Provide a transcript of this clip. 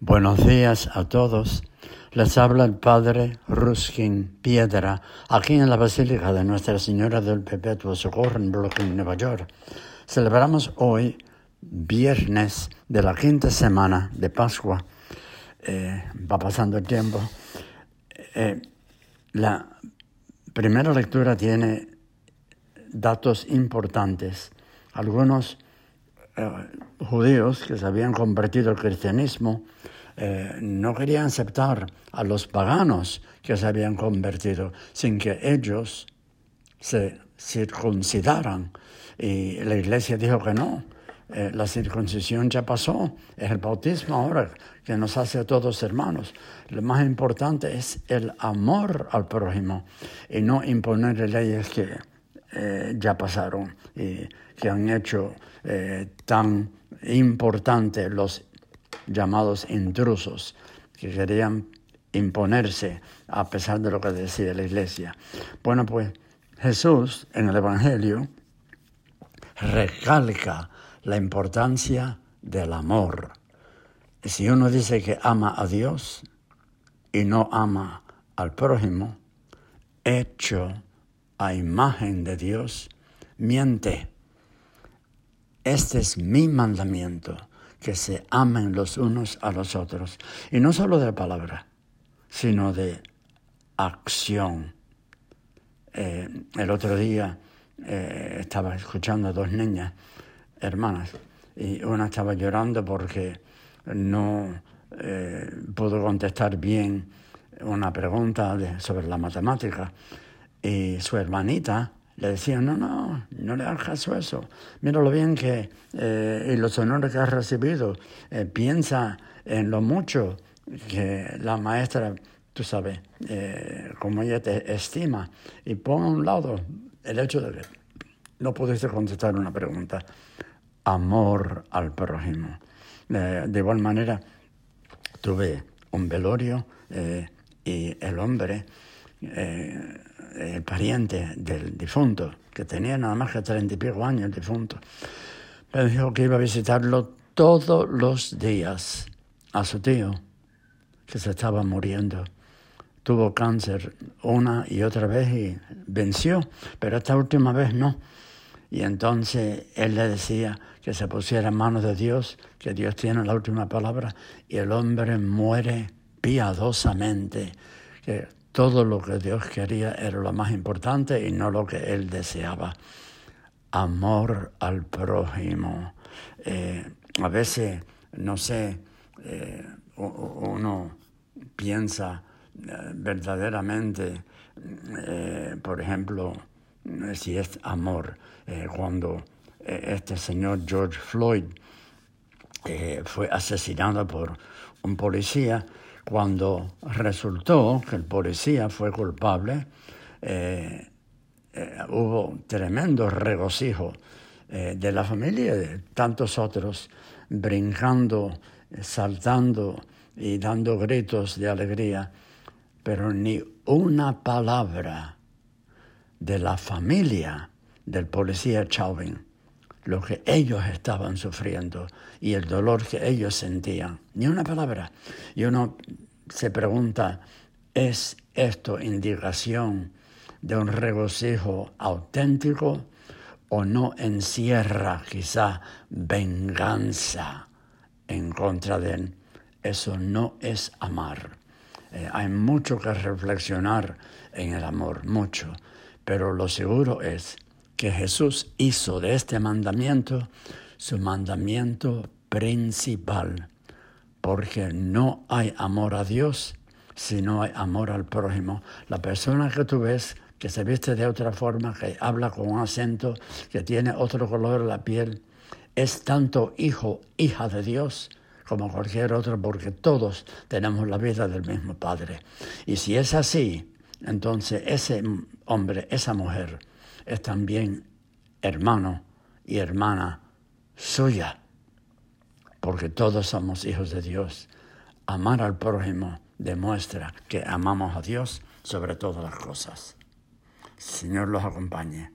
Buenos días a todos. Les habla el Padre Ruskin Piedra, aquí en la Basílica de Nuestra Señora del Perpetuo Socorro en Brooklyn, Nueva York. Celebramos hoy, viernes de la quinta semana de Pascua. Eh, va pasando el tiempo. Eh, la primera lectura tiene datos importantes. Algunos eh, judíos que se habían convertido al cristianismo eh, no querían aceptar a los paganos que se habían convertido sin que ellos se circuncidaran. Y la iglesia dijo que no, eh, la circuncisión ya pasó, es el bautismo ahora que nos hace a todos hermanos. Lo más importante es el amor al prójimo y no imponer leyes que ya pasaron y que han hecho eh, tan importante los llamados intrusos que querían imponerse a pesar de lo que decía la iglesia. Bueno, pues Jesús en el Evangelio recalca la importancia del amor. Si uno dice que ama a Dios y no ama al prójimo, hecho a imagen de Dios, miente. Este es mi mandamiento, que se amen los unos a los otros. Y no solo de palabra, sino de acción. Eh, el otro día eh, estaba escuchando a dos niñas, hermanas, y una estaba llorando porque no eh, pudo contestar bien una pregunta sobre la matemática. Y su hermanita le decían, no, no, no le hagas caso a eso. Mira lo bien que, eh, y los honores que has recibido. Eh, piensa en lo mucho que la maestra, tú sabes, eh, como ella te estima. Y pon a un lado el hecho de que no pudiste contestar una pregunta. Amor al prójimo. de igual manera, tuve un velorio y el hombre el pariente del difunto, que tenía nada más que treinta y pico años el difunto, me dijo que iba a visitarlo todos los días a su tío, que se estaba muriendo. Tuvo cáncer una y otra vez y venció, pero esta última vez no. Y entonces él le decía que se pusiera en manos de Dios, que Dios tiene la última palabra, y el hombre muere piadosamente, que todo lo que Dios quería era lo más importante y no lo que Él deseaba. Amor al prójimo. Eh, a veces, no sé, eh, uno piensa eh, verdaderamente, por ejemplo, si es amor, cuando este señor George Floyd fue asesinado por un policía, cuando resultó que el policía fue culpable, eh, eh, hubo tremendo regocijo eh, de la familia y de tantos otros, brincando, saltando y dando gritos de alegría, pero ni una palabra de la familia del policía Chauvin lo que ellos estaban sufriendo y el dolor que ellos sentían. Ni una palabra. Y uno se pregunta, ¿es esto indicación de un regocijo auténtico o no encierra quizá venganza en contra de él? Eso no es amar. Eh, hay mucho que reflexionar en el amor, mucho. Pero lo seguro es que Jesús hizo de este mandamiento su mandamiento principal, porque no hay amor a Dios si no hay amor al prójimo. La persona que tú ves que se viste de otra forma, que habla con un acento, que tiene otro color en la piel, es tanto hijo, hija de Dios como cualquier otro, porque todos tenemos la vida del mismo Padre. Y si es así, entonces ese hombre, esa mujer, es también hermano y hermana suya, porque todos somos hijos de Dios. Amar al prójimo demuestra que amamos a Dios sobre todas las cosas. Señor los acompañe.